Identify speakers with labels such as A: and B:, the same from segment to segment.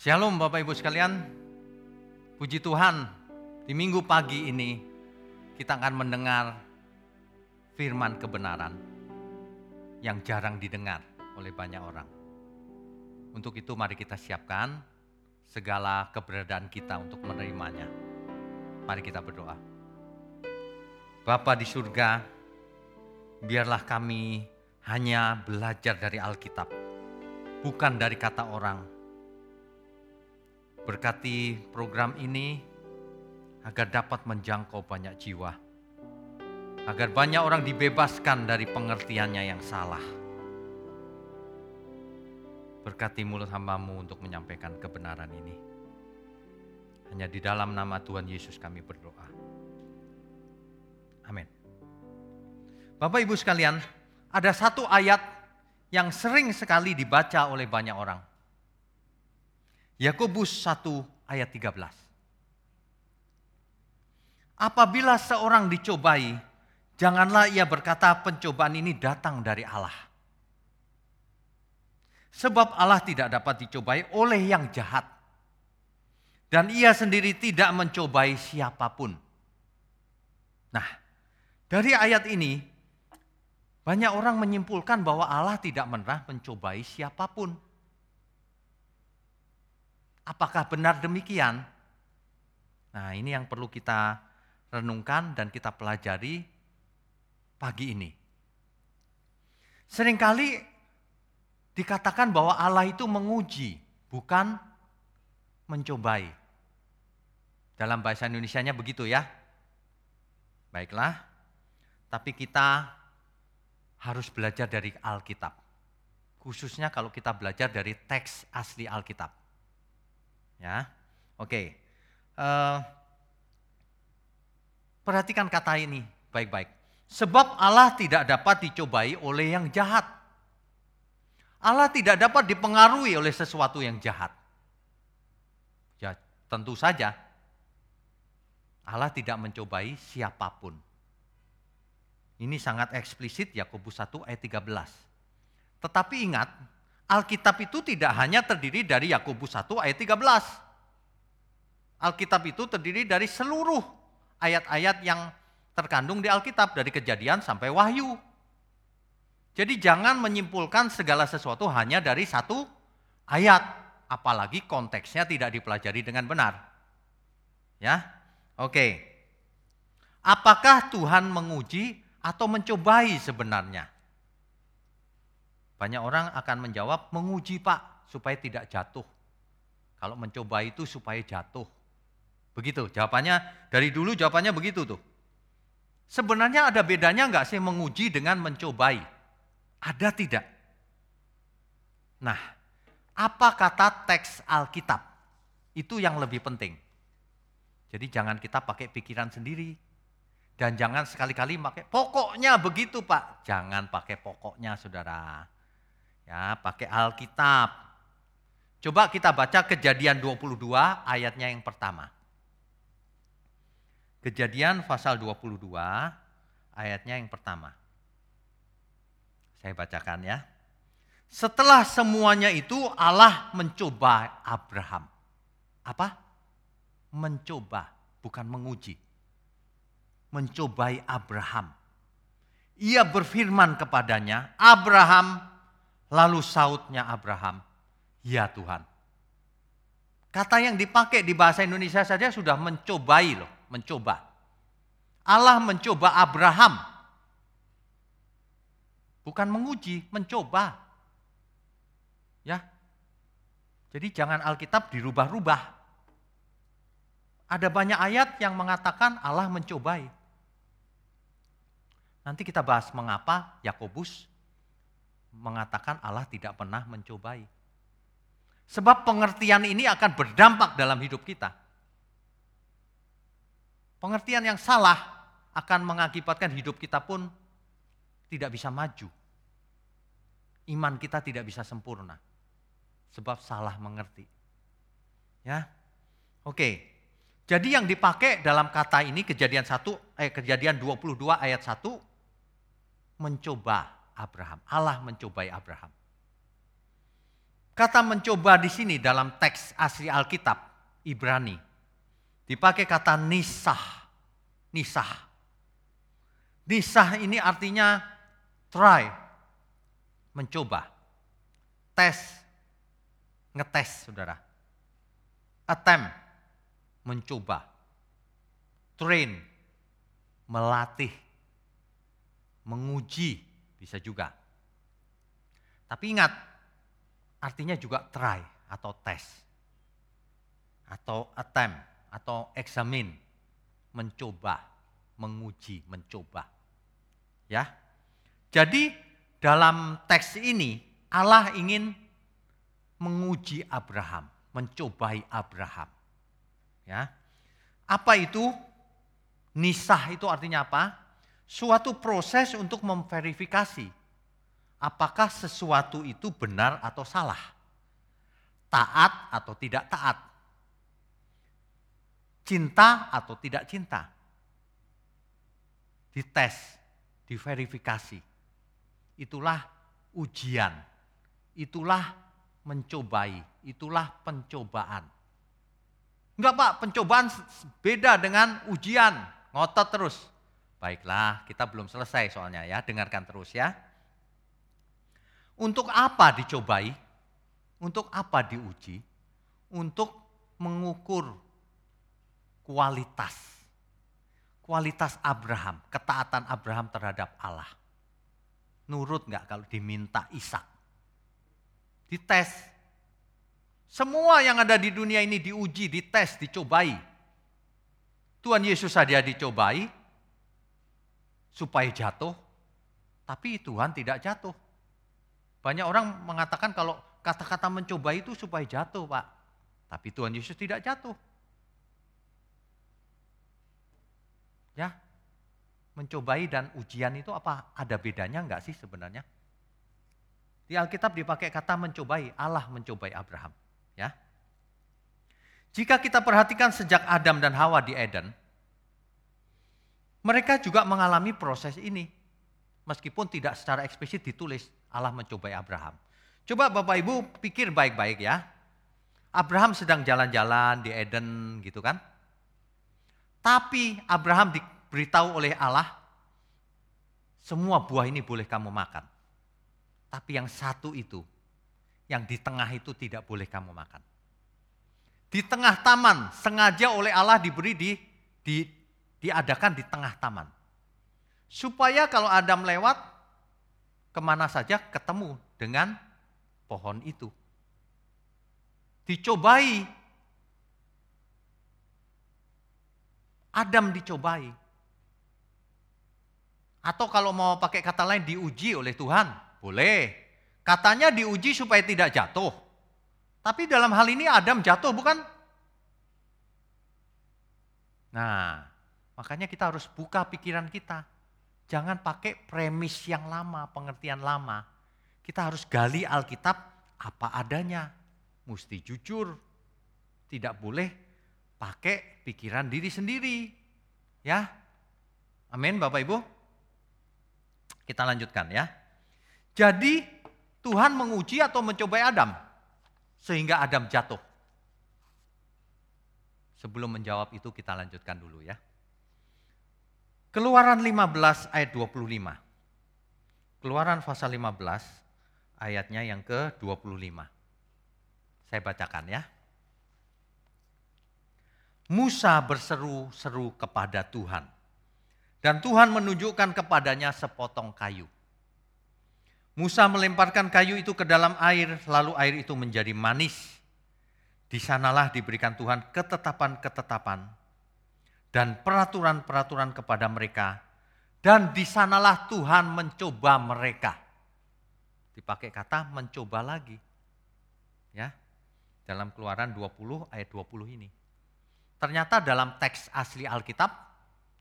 A: Shalom Bapak Ibu sekalian. Puji Tuhan, di minggu pagi ini kita akan mendengar firman kebenaran yang jarang didengar oleh banyak orang. Untuk itu mari kita siapkan segala keberadaan kita untuk menerimanya. Mari kita berdoa. Bapa di surga, biarlah kami hanya belajar dari Alkitab, bukan dari kata orang. Berkati program ini agar dapat menjangkau banyak jiwa, agar banyak orang dibebaskan dari pengertiannya yang salah. Berkati mulut hambamu untuk menyampaikan kebenaran ini. Hanya di dalam nama Tuhan Yesus kami berdoa. Amin. Bapak Ibu sekalian, ada satu ayat yang sering sekali dibaca oleh banyak orang. Yakobus 1 ayat 13. Apabila seorang dicobai, janganlah ia berkata pencobaan ini datang dari Allah. Sebab Allah tidak dapat dicobai oleh yang jahat. Dan ia sendiri tidak mencobai siapa pun. Nah, dari ayat ini banyak orang menyimpulkan bahwa Allah tidak pernah mencobai siapa pun. Apakah benar demikian? Nah, ini yang perlu kita renungkan dan kita pelajari pagi ini. Seringkali dikatakan bahwa Allah itu menguji, bukan mencobai. Dalam bahasa Indonesia-nya begitu ya. Baiklah, tapi kita harus belajar dari Alkitab. Khususnya kalau kita belajar dari teks asli Alkitab. Ya, oke. Uh, perhatikan kata ini baik-baik. Sebab Allah tidak dapat dicobai oleh yang jahat. Allah tidak dapat dipengaruhi oleh sesuatu yang jahat. Ya, tentu saja Allah tidak mencobai siapa pun. Ini sangat eksplisit Yakobus 1 ayat 13. Tetapi ingat, Alkitab itu tidak hanya terdiri dari Yakobus 1 ayat 13. Alkitab itu terdiri dari seluruh ayat-ayat yang terkandung di Alkitab dari kejadian sampai wahyu. Jadi jangan menyimpulkan segala sesuatu hanya dari satu ayat, apalagi konteksnya tidak dipelajari dengan benar. Ya. Oke. Apakah Tuhan menguji atau mencobai sebenarnya? Banyak orang akan menjawab menguji Pak supaya tidak jatuh. Kalau mencoba itu supaya jatuh. Begitu jawabannya dari dulu jawabannya begitu tuh. Sebenarnya ada bedanya nggak sih menguji dengan mencobai? Ada tidak? Nah, apa kata teks Alkitab? Itu yang lebih penting. Jadi jangan kita pakai pikiran sendiri. Dan jangan sekali-kali pakai pokoknya begitu Pak. Jangan pakai pokoknya saudara. Ya, pakai Alkitab. Coba kita baca kejadian 22 ayatnya yang pertama. Kejadian pasal 22 ayatnya yang pertama. Saya bacakan ya. Setelah semuanya itu Allah mencoba Abraham. Apa? Mencoba, bukan menguji mencobai Abraham. Ia berfirman kepadanya, Abraham, lalu sautnya Abraham, ya Tuhan. Kata yang dipakai di bahasa Indonesia saja sudah mencobai loh, mencoba. Allah mencoba Abraham. Bukan menguji, mencoba. Ya. Jadi jangan Alkitab dirubah-rubah. Ada banyak ayat yang mengatakan Allah mencobai. Nanti kita bahas mengapa Yakobus mengatakan Allah tidak pernah mencobai. Sebab pengertian ini akan berdampak dalam hidup kita. Pengertian yang salah akan mengakibatkan hidup kita pun tidak bisa maju. Iman kita tidak bisa sempurna. Sebab salah mengerti. Ya. Oke. Jadi yang dipakai dalam kata ini kejadian 1 eh kejadian 22 ayat 1 mencoba Abraham. Allah mencobai Abraham. Kata mencoba di sini dalam teks asli Alkitab Ibrani dipakai kata nisah. Nisah. Nisah ini artinya try, mencoba, tes, ngetes saudara. Attempt, mencoba. Train, melatih, menguji, bisa juga. Tapi ingat, artinya juga try atau tes. Atau attempt, atau examine, mencoba, menguji, mencoba. Ya. Jadi dalam teks ini Allah ingin menguji Abraham, mencobai Abraham. Ya. Apa itu? Nisah itu artinya apa? Suatu proses untuk memverifikasi apakah sesuatu itu benar atau salah. Taat atau tidak taat. Cinta atau tidak cinta. Dites, diverifikasi. Itulah ujian. Itulah mencobai. Itulah pencobaan. Enggak pak, pencobaan beda dengan ujian. Ngotot terus. Baiklah, kita belum selesai soalnya ya, dengarkan terus ya. Untuk apa dicobai? Untuk apa diuji? Untuk mengukur kualitas. Kualitas Abraham, ketaatan Abraham terhadap Allah. Nurut nggak kalau diminta Ishak? Dites. Semua yang ada di dunia ini diuji, dites, dicobai. Tuhan Yesus saja dicobai supaya jatuh, tapi Tuhan tidak jatuh. Banyak orang mengatakan kalau kata-kata mencoba itu supaya jatuh, Pak. Tapi Tuhan Yesus tidak jatuh. Ya, mencobai dan ujian itu apa? Ada bedanya enggak sih sebenarnya? Di Alkitab dipakai kata mencobai, Allah mencobai Abraham. Ya, jika kita perhatikan sejak Adam dan Hawa di Eden, mereka juga mengalami proses ini. Meskipun tidak secara eksplisit ditulis, Allah mencobai Abraham. Coba Bapak Ibu pikir baik-baik ya. Abraham sedang jalan-jalan di Eden gitu kan. Tapi Abraham diberitahu oleh Allah, semua buah ini boleh kamu makan. Tapi yang satu itu, yang di tengah itu tidak boleh kamu makan. Di tengah taman, sengaja oleh Allah diberi di, di diadakan di tengah taman. Supaya kalau Adam lewat, ke mana saja ketemu dengan pohon itu. Dicobai. Adam dicobai. Atau kalau mau pakai kata lain diuji oleh Tuhan, boleh. Katanya diuji supaya tidak jatuh. Tapi dalam hal ini Adam jatuh bukan? Nah, makanya kita harus buka pikiran kita. Jangan pakai premis yang lama, pengertian lama. Kita harus gali Alkitab apa adanya. Mesti jujur. Tidak boleh pakai pikiran diri sendiri. Ya. Amin Bapak Ibu. Kita lanjutkan ya. Jadi Tuhan menguji atau mencobai Adam sehingga Adam jatuh. Sebelum menjawab itu kita lanjutkan dulu ya. Keluaran 15 ayat 25. Keluaran pasal 15 ayatnya yang ke-25. Saya bacakan ya. Musa berseru-seru kepada Tuhan. Dan Tuhan menunjukkan kepadanya sepotong kayu. Musa melemparkan kayu itu ke dalam air, lalu air itu menjadi manis. Di sanalah diberikan Tuhan ketetapan-ketetapan dan peraturan-peraturan kepada mereka. Dan di sanalah Tuhan mencoba mereka. Dipakai kata mencoba lagi. Ya. Dalam Keluaran 20 ayat 20 ini. Ternyata dalam teks asli Alkitab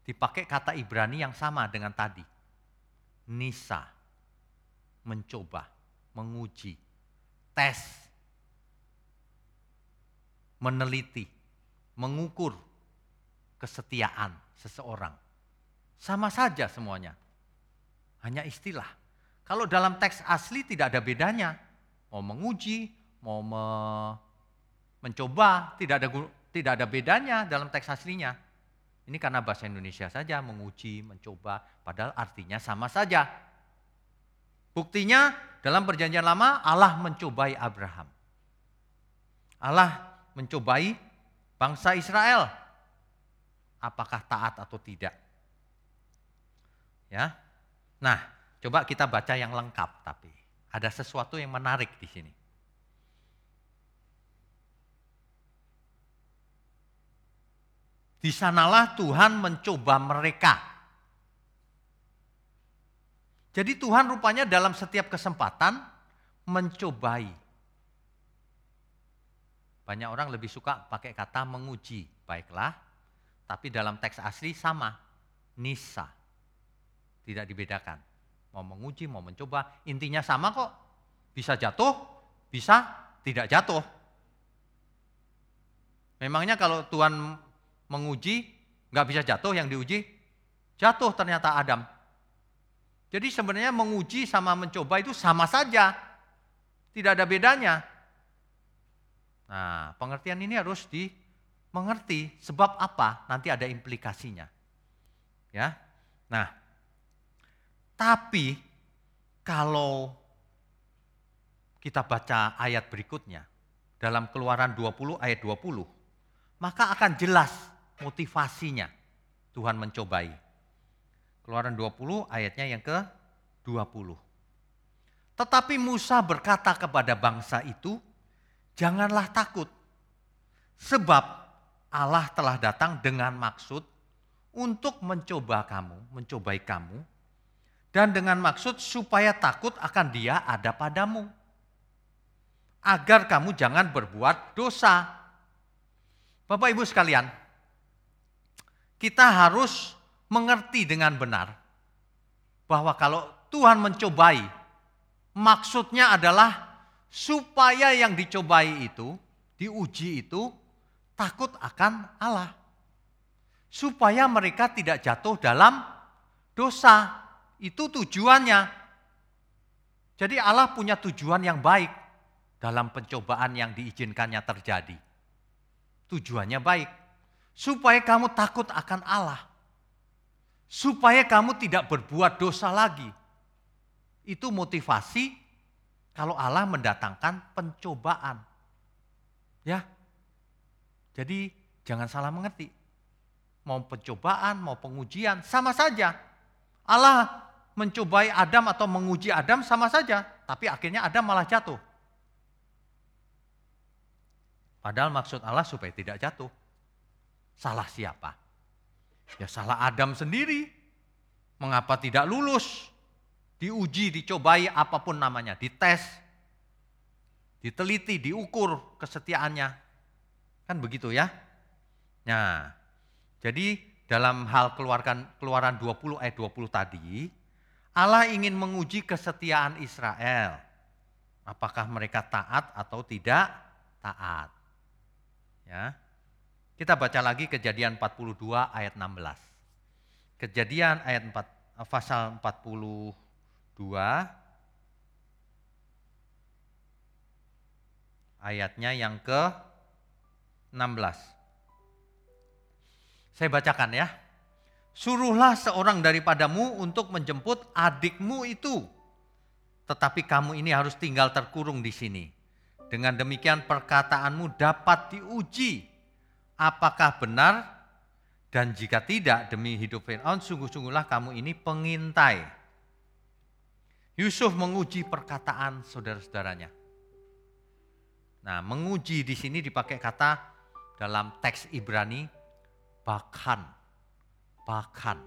A: dipakai kata Ibrani yang sama dengan tadi. Nisa. Mencoba, menguji, tes, meneliti, mengukur, kesetiaan seseorang. Sama saja semuanya. Hanya istilah. Kalau dalam teks asli tidak ada bedanya. Mau menguji, mau me, mencoba, tidak ada tidak ada bedanya dalam teks aslinya. Ini karena bahasa Indonesia saja menguji, mencoba, padahal artinya sama saja. Buktinya dalam perjanjian lama Allah mencobai Abraham. Allah mencobai bangsa Israel. Apakah taat atau tidak? Ya. Nah, coba kita baca yang lengkap tapi ada sesuatu yang menarik di sini. Di sanalah Tuhan mencoba mereka. Jadi Tuhan rupanya dalam setiap kesempatan mencobai. Banyak orang lebih suka pakai kata menguji. Baiklah, tapi dalam teks asli sama. Nisa. Tidak dibedakan. Mau menguji, mau mencoba, intinya sama kok. Bisa jatuh, bisa tidak jatuh. Memangnya kalau Tuhan menguji, nggak bisa jatuh yang diuji, jatuh ternyata Adam. Jadi sebenarnya menguji sama mencoba itu sama saja, tidak ada bedanya. Nah, pengertian ini harus dimengerti sebab apa nanti ada implikasinya. Ya. Nah, tapi kalau kita baca ayat berikutnya dalam Keluaran 20 ayat 20, maka akan jelas motivasinya Tuhan mencobai. Keluaran 20 ayatnya yang ke 20. Tetapi Musa berkata kepada bangsa itu, janganlah takut. Sebab Allah telah datang dengan maksud untuk mencoba kamu, mencobai kamu, dan dengan maksud supaya takut akan dia ada padamu. Agar kamu jangan berbuat dosa. Bapak Ibu sekalian, kita harus mengerti dengan benar bahwa kalau Tuhan mencobai, maksudnya adalah supaya yang dicobai itu, diuji itu, takut akan Allah. Supaya mereka tidak jatuh dalam dosa. Itu tujuannya. Jadi Allah punya tujuan yang baik dalam pencobaan yang diizinkannya terjadi. Tujuannya baik supaya kamu takut akan Allah. Supaya kamu tidak berbuat dosa lagi. Itu motivasi kalau Allah mendatangkan pencobaan. Ya. Jadi jangan salah mengerti. Mau pencobaan, mau pengujian, sama saja. Allah mencobai Adam atau menguji Adam sama saja, tapi akhirnya Adam malah jatuh. Padahal maksud Allah supaya tidak jatuh. Salah siapa? Ya salah Adam sendiri. Mengapa tidak lulus? Diuji, dicobai apa pun namanya, dites, diteliti, diukur kesetiaannya. Kan begitu ya? Nah, jadi dalam hal keluarkan keluaran 20 ayat 20 tadi, Allah ingin menguji kesetiaan Israel. Apakah mereka taat atau tidak taat. Ya. Kita baca lagi kejadian 42 ayat 16. Kejadian ayat 4, eh, pasal 42 ayatnya yang ke 16. Saya bacakan ya. Suruhlah seorang daripadamu untuk menjemput adikmu itu. Tetapi kamu ini harus tinggal terkurung di sini. Dengan demikian perkataanmu dapat diuji apakah benar dan jika tidak demi hidup Fir'aun sungguh-sungguhlah kamu ini pengintai. Yusuf menguji perkataan saudara-saudaranya. Nah, menguji di sini dipakai kata dalam teks Ibrani bahkan. Bahkan.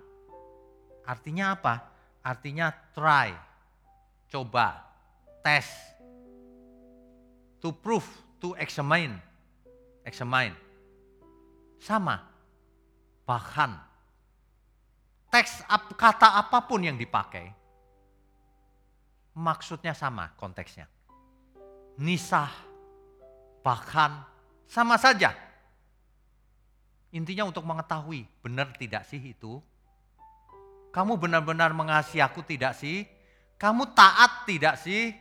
A: Artinya apa? Artinya try, coba, tes, to prove, to examine, examine sama. Bahkan teks kata apa pun yang dipakai, maksudnya sama konteksnya. Nisah, bahkan sama saja. Intinya untuk mengetahui benar tidak sih itu. Kamu benar-benar mengasihi aku tidak sih? Kamu taat tidak sih?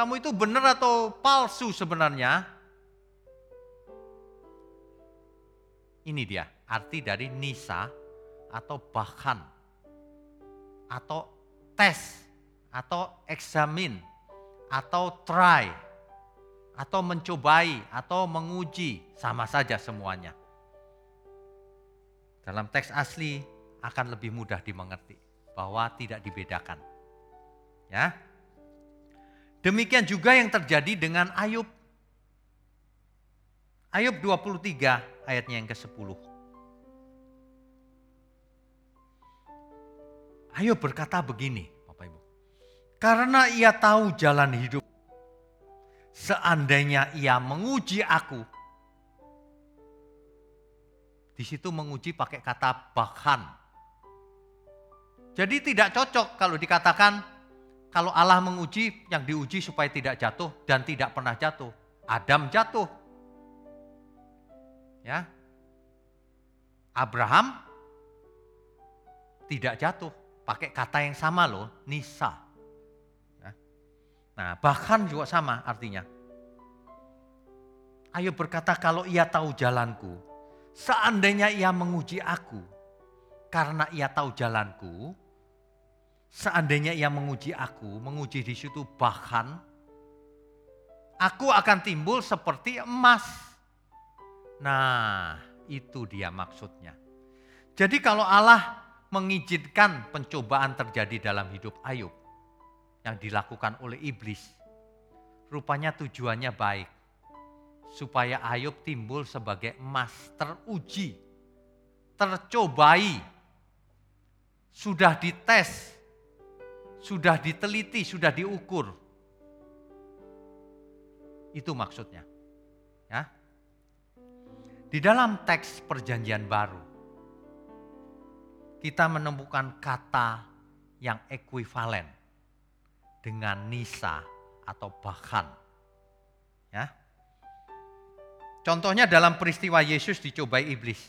A: kamu itu benar atau palsu sebenarnya? Ini dia arti dari nisa atau bahkan atau tes atau eksamin atau try atau mencobai atau menguji sama saja semuanya. Dalam teks asli akan lebih mudah dimengerti bahwa tidak dibedakan. Ya. Demikian juga yang terjadi dengan Ayub. Ayub 23 ayatnya yang ke-10. Ayub berkata begini, Bapak Ibu. Karena ia tahu jalan hidup. Seandainya ia menguji aku. Di situ menguji pakai kata bahkan. Jadi tidak cocok kalau dikatakan kalau Allah menguji, yang diuji supaya tidak jatuh dan tidak pernah jatuh. Adam jatuh. Ya. Abraham tidak jatuh. Pakai kata yang sama loh, Nisa. Ya. Nah, bahkan juga sama artinya. Ayo berkata kalau ia tahu jalanku, seandainya ia menguji aku, karena ia tahu jalanku, Seandainya ia menguji aku, menguji di situ bahkan aku akan timbul seperti emas. Nah, itu dia maksudnya. Jadi kalau Allah mengizinkan pencobaan terjadi dalam hidup Ayub yang dilakukan oleh iblis, rupanya tujuannya baik. Supaya Ayub timbul sebagai emas teruji, tercobai, sudah dites, sudah diteliti, sudah diukur. Itu maksudnya. Ya. Di dalam teks perjanjian baru, kita menemukan kata yang ekuivalen dengan nisa atau bahkan. Ya. Contohnya dalam peristiwa Yesus dicobai iblis.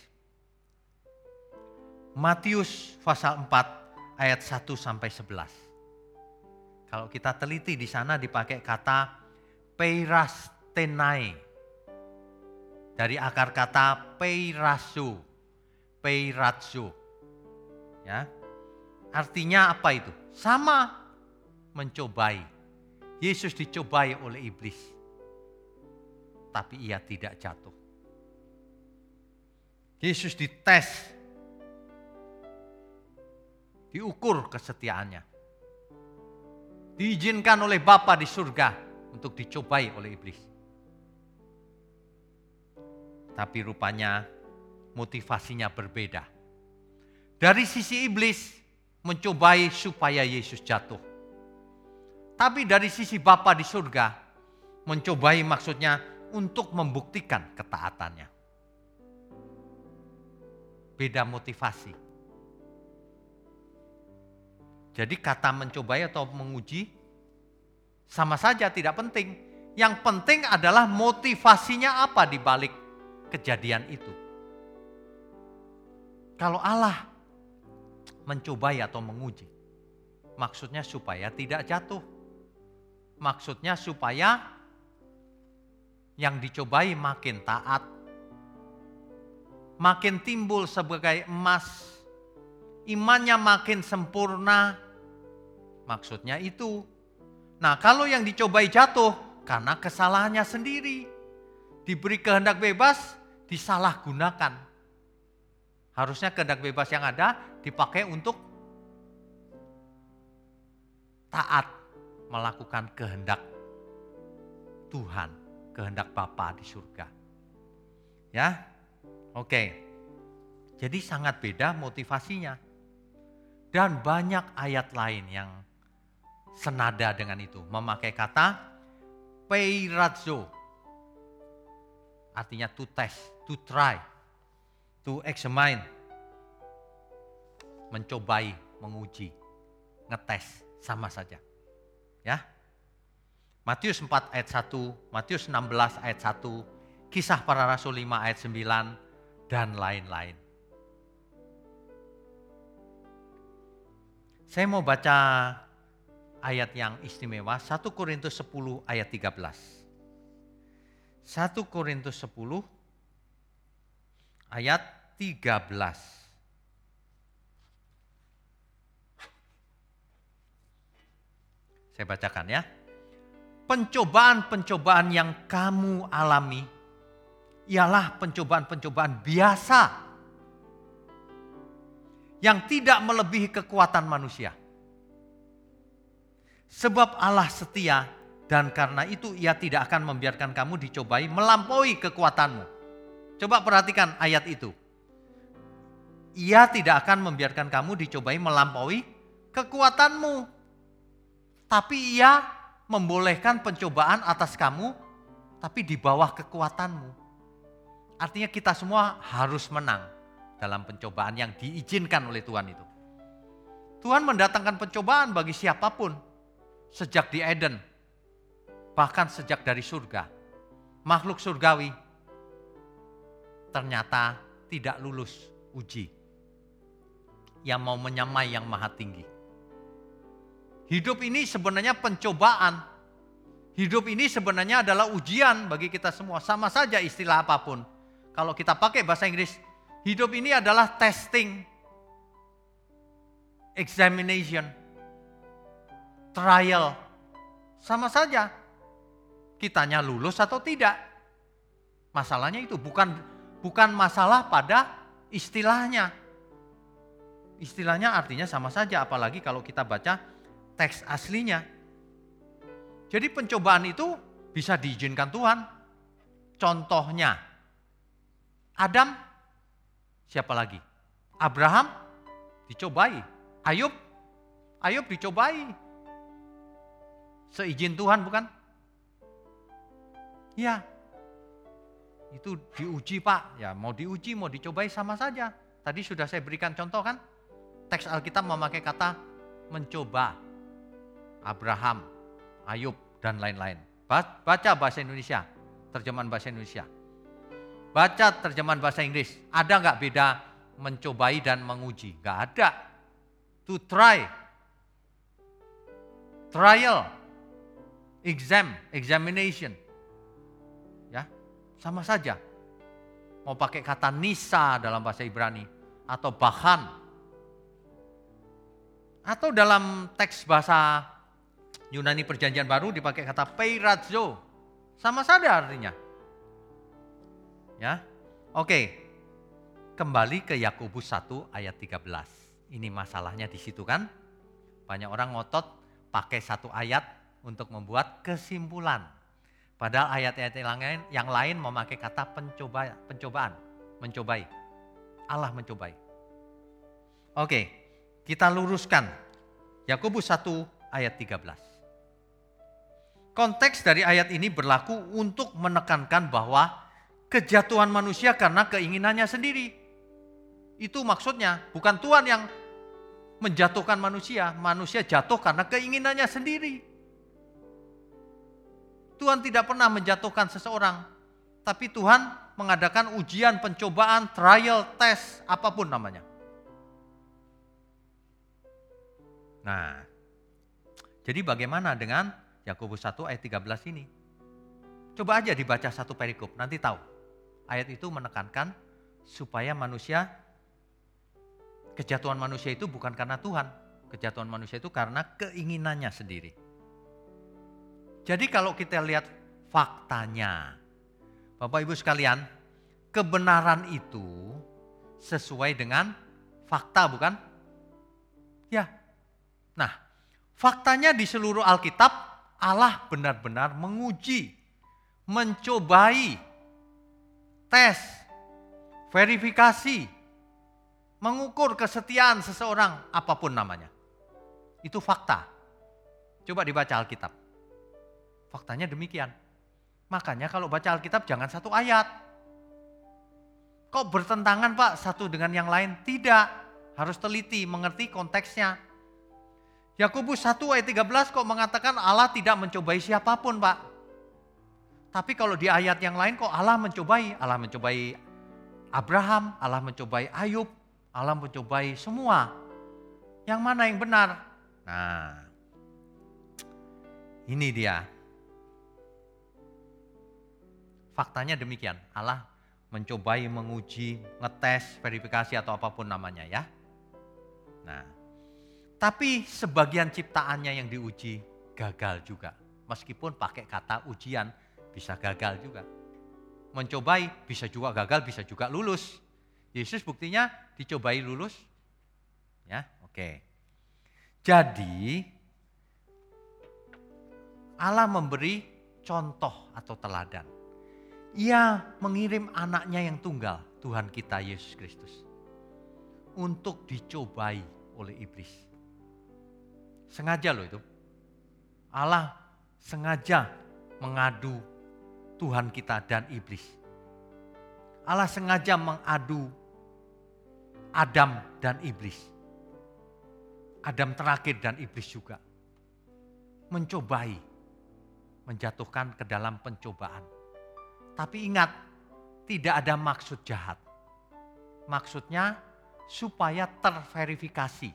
A: Matius pasal 4 ayat 1 sampai 11. Kalau kita teliti di sana dipakai kata peirastenai. Dari akar kata peirasu, peiratsu. Ya. Artinya apa itu? Sama mencobai. Yesus dicobai oleh iblis. Tapi ia tidak jatuh. Yesus dites. Diukur kesetiaannya diizinkan oleh Bapa di surga untuk dicobai oleh iblis. Tapi rupanya motivasinya berbeda. Dari sisi iblis mencobai supaya Yesus jatuh. Tapi dari sisi Bapa di surga mencobai maksudnya untuk membuktikan ketaatannya. Beda motivasi. Jadi kata mencobai atau menguji sama saja tidak penting. Yang penting adalah motivasinya apa di balik kejadian itu. Kalau Allah mencobai atau menguji, maksudnya supaya tidak jatuh. Maksudnya supaya yang dicobai makin taat, makin timbul sebagai emas imannya makin sempurna. Maksudnya itu. Nah kalau yang dicobai jatuh karena kesalahannya sendiri. Diberi kehendak bebas, disalahgunakan. Harusnya kehendak bebas yang ada dipakai untuk taat melakukan kehendak Tuhan, kehendak Bapa di surga. Ya, oke. Jadi sangat beda motivasinya. Dan banyak ayat lain yang senada dengan itu. Memakai kata peirazo. Artinya to test, to try, to examine. Mencobai, menguji, ngetes, sama saja. Ya. Matius 4 ayat 1, Matius 16 ayat 1, Kisah para Rasul 5 ayat 9, dan lain-lain. Saya mau baca ayat yang istimewa 1 Korintus 10 ayat 13. 1 Korintus 10 ayat 13. Saya bacakan ya. Pencobaan-pencobaan yang kamu alami ialah pencobaan-pencobaan biasa yang tidak melebihi kekuatan manusia. Sebab Allah setia dan karena itu ia tidak akan membiarkan kamu dicobai melampaui kekuatanmu. Coba perhatikan ayat itu. Ia tidak akan membiarkan kamu dicobai melampaui kekuatanmu. Tapi ia membolehkan pencobaan atas kamu, tapi di bawah kekuatanmu. Artinya kita semua harus menang dalam pencobaan yang diizinkan oleh Tuhan itu. Tuhan mendatangkan pencobaan bagi siapa pun sejak di Eden, bahkan sejak dari surga. Makhluk surgawi ternyata tidak lulus uji yang mau menyamai yang maha tinggi. Hidup ini sebenarnya pencobaan. Hidup ini sebenarnya adalah ujian bagi kita semua. Sama saja istilah apa pun. Kalau kita pakai bahasa Inggris, hidup ini adalah testing, examination, trial. Sama saja. Kitanya lulus atau tidak. Masalahnya itu bukan bukan masalah pada istilahnya. Istilahnya artinya sama saja apalagi kalau kita baca teks aslinya. Jadi pencobaan itu bisa diizinkan Tuhan. Contohnya, Adam, siapa lagi? Abraham dicobai. Ayub, Ayub dicobai. Seizin Tuhan bukan? Ya, itu diuji pak. Ya mau diuji, mau dicobai sama saja. Tadi sudah saya berikan contoh kan? Teks Alkitab memakai kata mencoba. Abraham, Ayub, dan lain-lain. Baca bahasa Indonesia, terjemahan bahasa Indonesia. Baca terjemahan bahasa Inggris. Ada nggak beda mencobai dan menguji? Nggak ada. To try. Trial. Exam, examination. Ya, sama saja. Mau pakai kata nisa dalam bahasa Ibrani atau bahkan atau dalam teks bahasa Yunani perjanjian baru dipakai kata peirazo. Sama saja artinya. Ya. Oke. Kembali ke Yakobus 1 ayat 13. Ini masalahnya di situ kan. Banyak orang ngotot pakai satu ayat untuk membuat kesimpulan. Padahal ayat-ayat yang lain, memakai kata pencoba, pencobaan, mencobai. Allah mencobai. Oke, kita luruskan. Yakobus 1 ayat 13. Konteks dari ayat ini berlaku untuk menekankan bahwa kejatuhan manusia karena keinginannya sendiri. Itu maksudnya, bukan Tuhan yang menjatuhkan manusia, manusia jatuh karena keinginannya sendiri. Tuhan tidak pernah menjatuhkan seseorang, tapi Tuhan mengadakan ujian, pencobaan, trial, test, apa pun namanya. Nah, jadi bagaimana dengan Yakobus 1 ayat 13 ini. Coba aja dibaca satu perikop, nanti tahu. Ayat itu menekankan supaya manusia, kejatuhan manusia itu bukan karena Tuhan. Kejatuhan manusia itu karena keinginannya sendiri. Jadi kalau kita lihat faktanya, Bapak Ibu sekalian, kebenaran itu sesuai dengan fakta bukan? Ya. Nah, faktanya di seluruh Alkitab Allah benar-benar menguji, mencobai, tes, verifikasi, mengukur kesetiaan seseorang apa pun namanya. Itu fakta. Coba dibaca Alkitab. Faktanya demikian. Makanya kalau baca Alkitab jangan satu ayat. Kok bertentangan Pak satu dengan yang lain? Tidak. Harus teliti, mengerti konteksnya Yakobus 1 ayat 13 kok mengatakan Allah tidak mencobai siapa pun, Pak. Tapi kalau di ayat yang lain kok Allah mencobai, Allah mencobai Abraham, Allah mencobai Ayub, Allah mencobai semua. Yang mana yang benar? Nah, Ini dia. Faktanya demikian. Allah mencobai, menguji, ngetes, verifikasi atau apa pun namanya ya. Nah, tapi sebagian ciptaannya yang diuji gagal juga. Meskipun pakai kata ujian bisa gagal juga. Mencobai bisa juga gagal, bisa juga lulus. Yesus buktinya dicobai lulus. Ya, oke. Jadi Allah memberi contoh atau teladan. Ia mengirim anaknya yang tunggal, Tuhan kita Yesus Kristus. Untuk dicobai oleh iblis. Sengaja loh itu. Allah sengaja mengadu Tuhan kita dan iblis. Allah sengaja mengadu Adam dan iblis. Adam terakhir dan iblis juga. Mencobai, menjatuhkan ke dalam pencobaan. Tapi ingat, tidak ada maksud jahat. Maksudnya supaya terverifikasi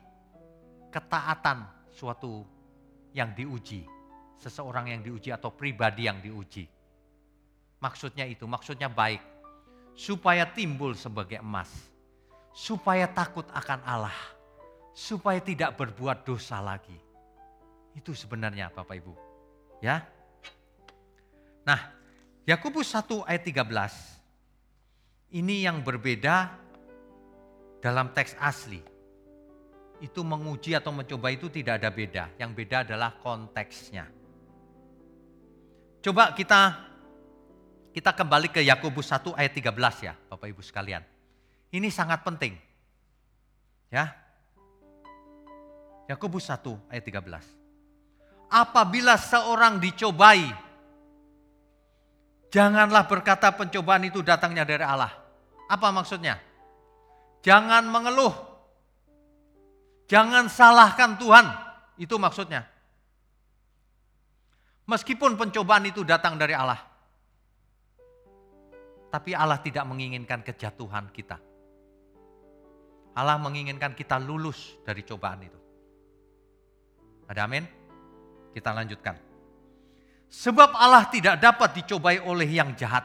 A: ketaatan suatu yang diuji, seseorang yang diuji atau pribadi yang diuji. Maksudnya itu, maksudnya baik, supaya timbul sebagai emas supaya takut akan Allah, supaya tidak berbuat dosa lagi. Itu sebenarnya Bapak Ibu. Ya. Nah, Yakobus 1 ayat 13. Ini yang berbeda dalam teks asli. Itu menguji atau mencoba itu tidak ada beda. Yang beda adalah konteksnya. Coba kita kita kembali ke Yakobus 1 ayat 13 ya, Bapak Ibu sekalian. Ini sangat penting. Ya. Yakobus 1 ayat 13. Apabila seorang dicobai, janganlah berkata pencobaan itu datangnya dari Allah. Apa maksudnya? Jangan mengeluh. Jangan salahkan Tuhan. Itu maksudnya. Meskipun pencobaan itu datang dari Allah. Tapi Allah tidak menginginkan kejatuhan kita. Allah menginginkan kita lulus dari cobaan itu. Ada amin? Kita lanjutkan. Sebab Allah tidak dapat dicobai oleh yang jahat.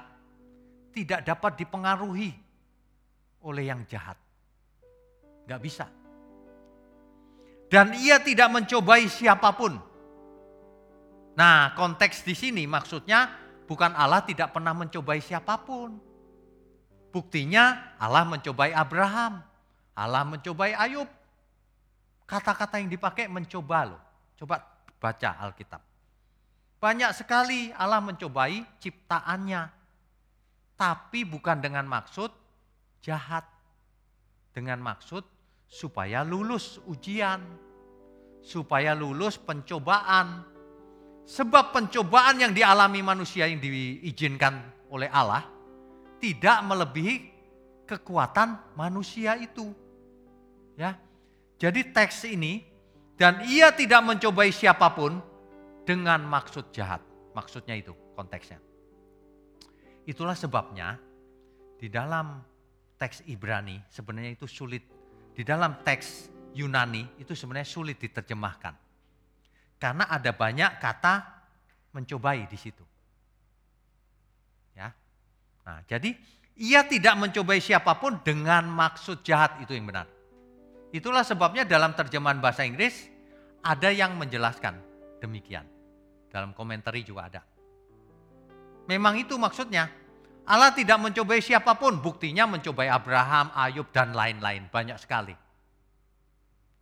A: Tidak dapat dipengaruhi oleh yang jahat. Gak bisa. Dan ia tidak mencobai siapa pun. Nah konteks di sini maksudnya bukan Allah tidak pernah mencobai siapa pun. Buktinya Allah mencobai Abraham. Allah mencobai Ayub. Kata-kata yang dipakai mencoba loh. Coba baca Alkitab. Banyak sekali Allah mencobai ciptaannya. Tapi bukan dengan maksud jahat. Dengan maksud supaya lulus ujian. Supaya lulus pencobaan. Sebab pencobaan yang dialami manusia yang diizinkan oleh Allah tidak melebihi kekuatan manusia itu. Ya. Jadi teks ini dan ia tidak mencobai siapa pun dengan maksud jahat. Maksudnya itu konteksnya. Itulah sebabnya di dalam teks Ibrani sebenarnya itu sulit. Di dalam teks Yunani itu sebenarnya sulit diterjemahkan. Karena ada banyak kata mencobai di situ. Ya. Nah, jadi ia tidak mencobai siapa pun dengan maksud jahat itu yang benar. Itulah sebabnya dalam terjemahan bahasa Inggris ada yang menjelaskan demikian. Dalam komentari juga ada. Memang itu maksudnya. Allah tidak mencobai siapa pun, buktinya mencobai Abraham, Ayub, dan lain-lain. Banyak sekali.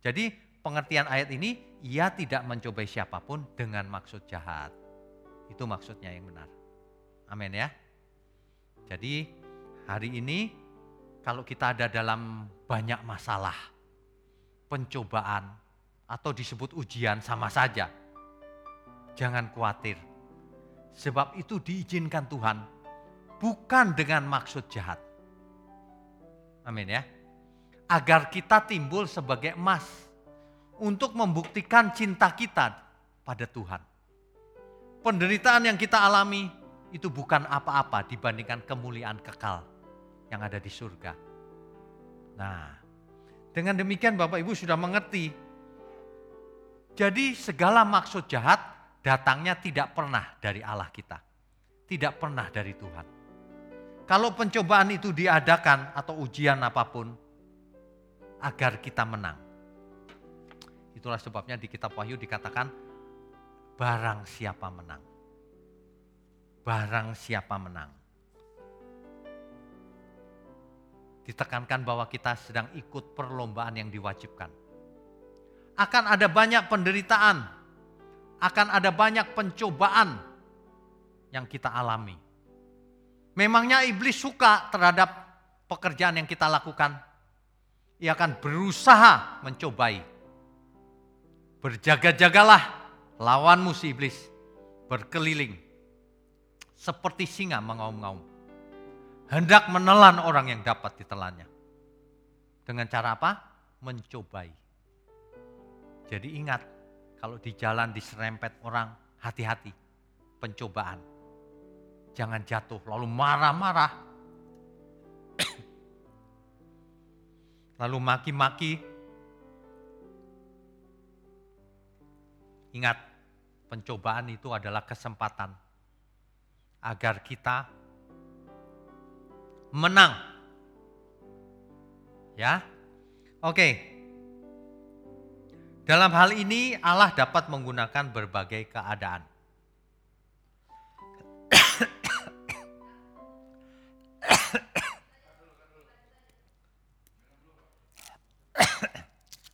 A: Jadi pengertian ayat ini, ia tidak mencobai siapa pun dengan maksud jahat. Itu maksudnya yang benar. Amin ya. Jadi hari ini kalau kita ada dalam banyak masalah, pencobaan, atau disebut ujian sama saja. Jangan khawatir. Sebab itu diizinkan Tuhan bukan dengan maksud jahat. Amin ya. Agar kita timbul sebagai emas untuk membuktikan cinta kita pada Tuhan. Penderitaan yang kita alami itu bukan apa-apa dibandingkan kemuliaan kekal yang ada di surga. Nah, dengan demikian Bapak Ibu sudah mengerti. Jadi segala maksud jahat datangnya tidak pernah dari Allah kita. Tidak pernah dari Tuhan. Kalau pencobaan itu diadakan atau ujian apa pun, agar kita menang. Itulah sebabnya di kitab Wahyu dikatakan, barang siapa menang. Barang siapa menang. Ditekankan bahwa kita sedang ikut perlombaan yang diwajibkan. Akan ada banyak penderitaan, akan ada banyak pencobaan yang kita alami. Memangnya iblis suka terhadap pekerjaan yang kita lakukan? Ia akan berusaha mencobai. Berjaga-jagalah lawanmu si iblis berkeliling seperti singa mengaum-ngaum. Hendak menelan orang yang dapat ditelannya. Dengan cara apa? Mencobai. Jadi ingat, kalau di jalan diserempet orang, hati-hati. Pencobaan. Jangan jatuh lalu marah-marah. lalu maki-maki. Ingat, pencobaan itu adalah kesempatan agar kita menang. Ya. Oke. Dalam hal ini Allah dapat menggunakan berbagai keadaan.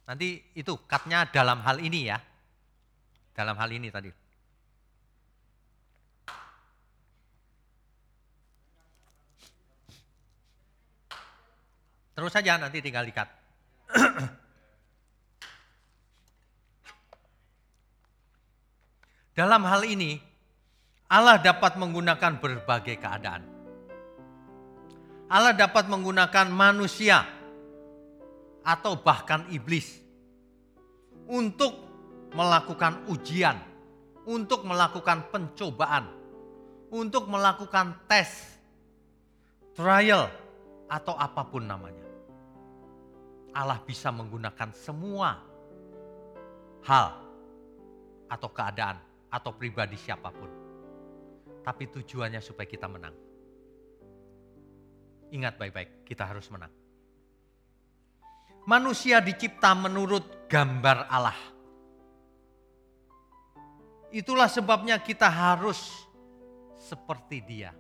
A: Nanti itu cutnya dalam hal ini ya. Dalam hal ini tadi. Terus saja nanti tinggal dikat. Dalam hal ini, Allah dapat menggunakan berbagai keadaan. Allah dapat menggunakan manusia atau bahkan iblis untuk melakukan ujian, untuk melakukan pencobaan, untuk melakukan tes, trial, atau apa pun namanya. Allah bisa menggunakan semua hal atau keadaan atau pribadi siapa pun. Tapi tujuannya supaya kita menang. Ingat baik-baik, kita harus menang. Manusia dicipta menurut gambar Allah. Itulah sebabnya kita harus seperti Dia.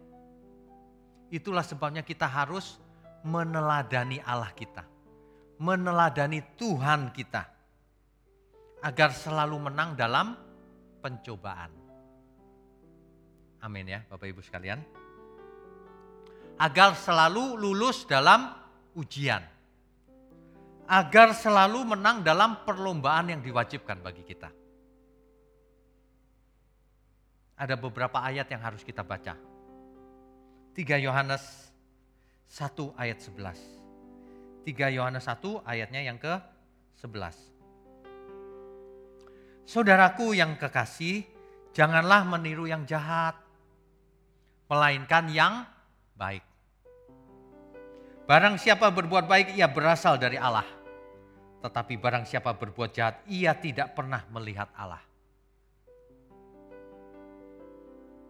A: Itulah sebabnya kita harus meneladani Allah kita meneladani Tuhan kita agar selalu menang dalam pencobaan. Amin ya Bapak Ibu sekalian. Agar selalu lulus dalam ujian. Agar selalu menang dalam perlombaan yang diwajibkan bagi kita. Ada beberapa ayat yang harus kita baca. 3 Yohanes 1 ayat 11. 3 Yohanes 1 ayatnya yang ke-11. Saudaraku yang kekasih, janganlah meniru yang jahat, melainkan yang baik. Barang siapa berbuat baik, ia berasal dari Allah. Tetapi barang siapa berbuat jahat, ia tidak pernah melihat Allah.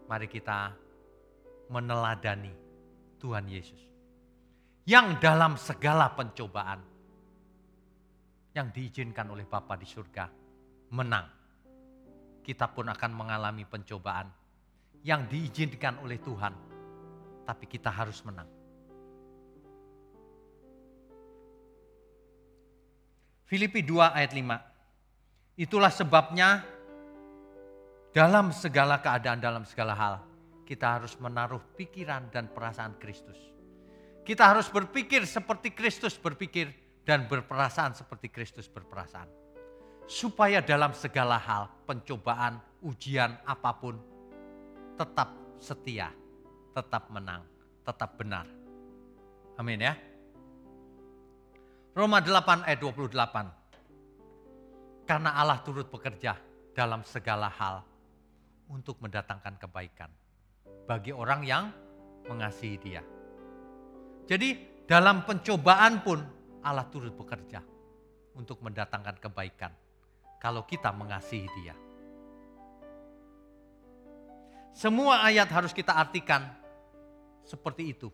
A: Mari kita meneladani Tuhan Yesus yang dalam segala pencobaan yang diizinkan oleh Bapa di surga menang. Kita pun akan mengalami pencobaan yang diizinkan oleh Tuhan, tapi kita harus menang. Filipi 2 ayat 5. Itulah sebabnya dalam segala keadaan, dalam segala hal, kita harus menaruh pikiran dan perasaan Kristus kita harus berpikir seperti Kristus berpikir dan berperasaan seperti Kristus berperasaan. Supaya dalam segala hal, pencobaan, ujian apa pun, tetap setia, tetap menang, tetap benar. Amin ya. Roma 8 ayat 28. Karena Allah turut bekerja dalam segala hal untuk mendatangkan kebaikan bagi orang yang mengasihi Dia. Jadi dalam pencobaan pun Allah turut bekerja untuk mendatangkan kebaikan kalau kita mengasihi dia. Semua ayat harus kita artikan seperti itu.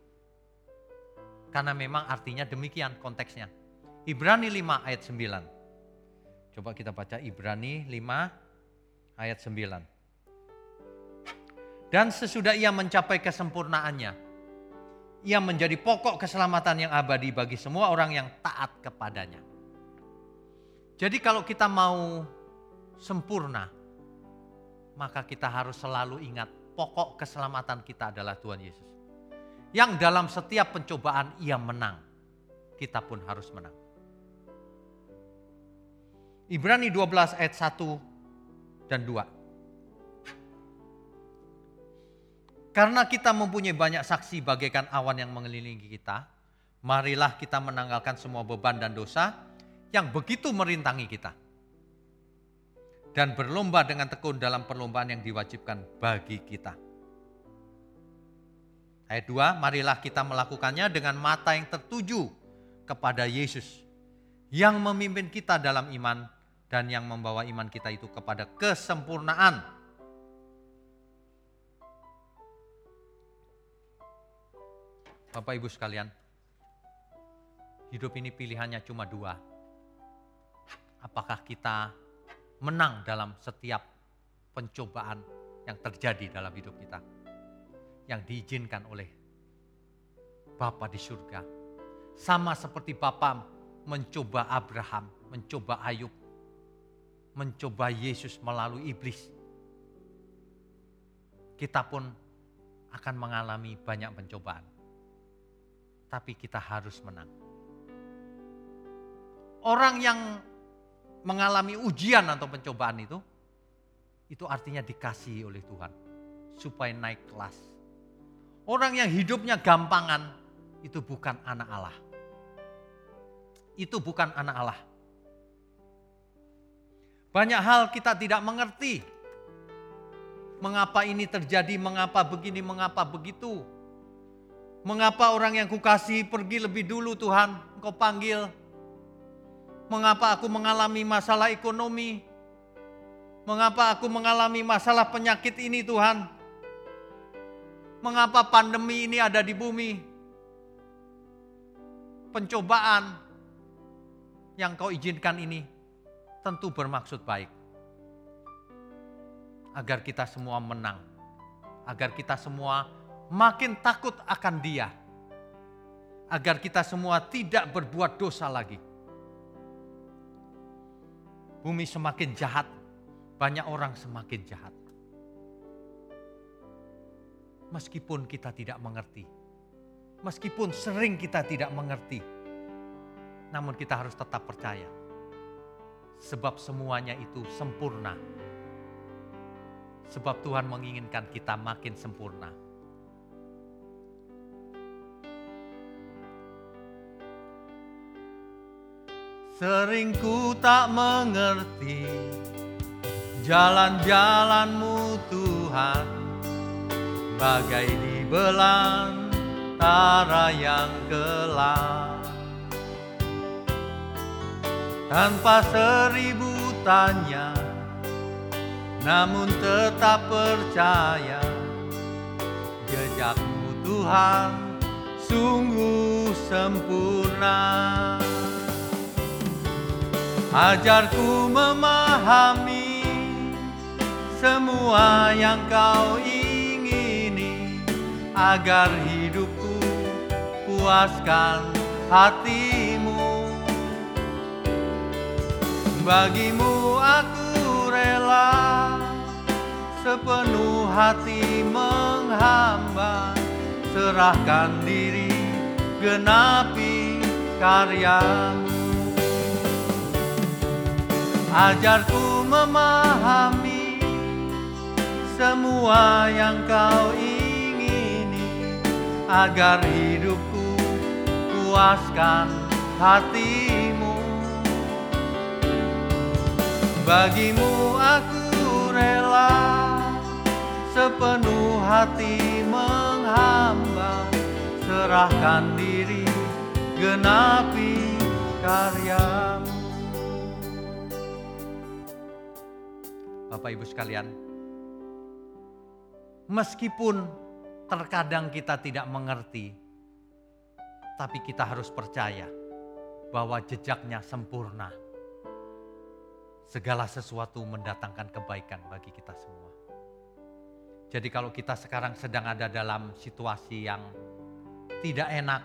A: Karena memang artinya demikian konteksnya. Ibrani 5 ayat 9. Coba kita baca Ibrani 5 ayat 9. Dan sesudah ia mencapai kesempurnaannya, ia menjadi pokok keselamatan yang abadi bagi semua orang yang taat kepadanya. Jadi kalau kita mau sempurna, maka kita harus selalu ingat pokok keselamatan kita adalah Tuhan Yesus. Yang dalam setiap pencobaan ia menang, kita pun harus menang. Ibrani 12 ayat 1 dan 2. Karena kita mempunyai banyak saksi bagaikan awan yang mengelilingi kita, marilah kita menanggalkan semua beban dan dosa yang begitu merintangi kita. Dan berlomba dengan tekun dalam perlombaan yang diwajibkan bagi kita. Ayat 2, marilah kita melakukannya dengan mata yang tertuju kepada Yesus yang memimpin kita dalam iman dan yang membawa iman kita itu kepada kesempurnaan. Bapak Ibu sekalian, hidup ini pilihannya cuma dua. Apakah kita menang dalam setiap pencobaan yang terjadi dalam hidup kita, yang diizinkan oleh Bapa di surga, sama seperti Bapa mencoba Abraham, mencoba Ayub, mencoba Yesus melalui iblis. Kita pun akan mengalami banyak pencobaan tapi kita harus menang. Orang yang mengalami ujian atau pencobaan itu, itu artinya dikasih oleh Tuhan supaya naik kelas. Orang yang hidupnya gampangan itu bukan anak Allah. Itu bukan anak Allah. Banyak hal kita tidak mengerti. Mengapa ini terjadi, mengapa begini, mengapa begitu. Mengapa orang yang kukasih pergi lebih dulu Tuhan, Engkau panggil. Mengapa aku mengalami masalah ekonomi? Mengapa aku mengalami masalah penyakit ini Tuhan? Mengapa pandemi ini ada di bumi? Pencobaan yang kau izinkan ini tentu bermaksud baik. Agar kita semua menang. Agar kita semua makin takut akan Dia, agar kita semua tidak berbuat dosa lagi. Bumi semakin jahat, banyak orang semakin jahat. Meskipun kita tidak mengerti, meskipun sering kita tidak mengerti, namun kita harus tetap percaya, sebab semuanya itu sempurna. Sebab Tuhan menginginkan kita makin sempurna Sering ku tak mengerti jalan-jalanmu Tuhan Bagai di belantara yang gelap Tanpa seribu tanya Namun tetap percaya Jejakmu Tuhan sungguh sempurna Ajarku memahami semua yang kau ingini agar hidupku puaskan hatimu. Bagimu aku rela sepenuh hati menghamba serahkan diri genapi karyamu Ajarku memahami semua yang kau ingini agar hidupku puaskan hatimu. Bagimu aku rela sepenuh hati menghamba serahkan diri genapi karyamu. Bapak Ibu sekalian, Meskipun terkadang kita tidak mengerti, tapi kita harus percaya bahwa jejaknya sempurna. Segala sesuatu mendatangkan kebaikan bagi kita semua. Jadi kalau kita sekarang sedang ada dalam situasi yang tidak enak,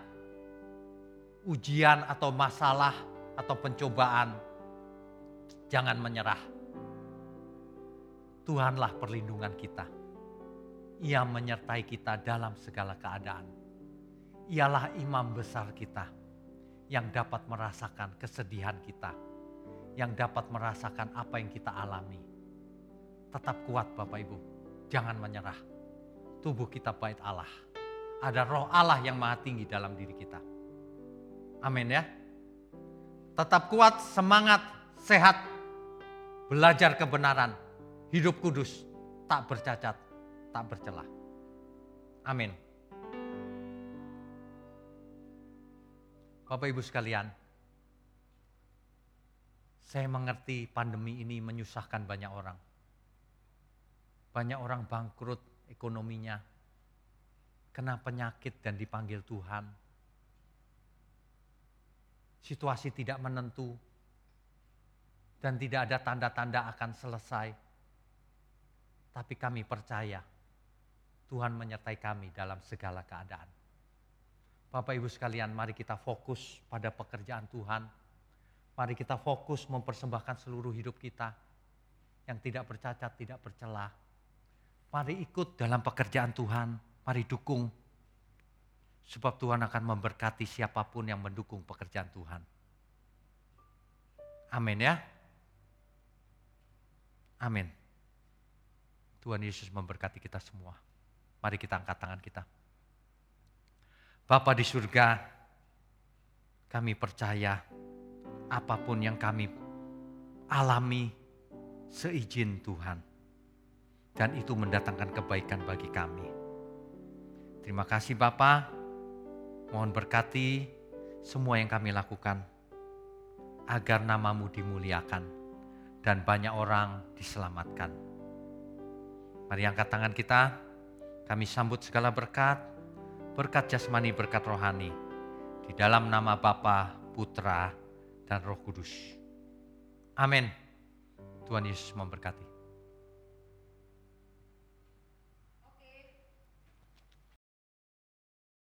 A: ujian atau masalah atau pencobaan, jangan menyerah. Tuhanlah perlindungan kita. Ia menyertai kita dalam segala keadaan. Ialah imam besar kita yang dapat merasakan kesedihan kita, yang dapat merasakan apa yang kita alami. Tetap kuat Bapak Ibu, jangan menyerah. Tubuh kita bait Allah. Ada roh Allah yang maha tinggi dalam diri kita. Amin ya. Tetap kuat, semangat, sehat, belajar kebenaran, hidup kudus, tak bercacat, tak bercelah. Amin. Bapak Ibu sekalian, saya mengerti pandemi ini menyusahkan banyak orang. Banyak orang bangkrut ekonominya, kena penyakit dan dipanggil Tuhan situasi tidak menentu, dan tidak ada tanda-tanda akan selesai. Tapi kami percaya Tuhan menyertai kami dalam segala keadaan. Bapak Ibu sekalian, mari kita fokus pada pekerjaan Tuhan. Mari kita fokus mempersembahkan seluruh hidup kita yang tidak bercacat, tidak bercelah. Mari ikut dalam pekerjaan Tuhan, mari dukung Sebab Tuhan akan memberkati siapa pun yang mendukung pekerjaan Tuhan. Amin ya. Amin. Tuhan Yesus memberkati kita semua. Mari kita angkat tangan kita. Bapa di surga, kami percaya apa pun yang kami alami seizin Tuhan. Dan itu mendatangkan kebaikan bagi kami. Terima kasih Bapak Mohon berkati semua yang kami lakukan agar namamu dimuliakan dan banyak orang diselamatkan. Mari angkat tangan kita, kami sambut segala berkat, berkat jasmani, berkat rohani, di dalam nama Bapa, Putra, dan Roh Kudus. Amin. Tuhan Yesus memberkati.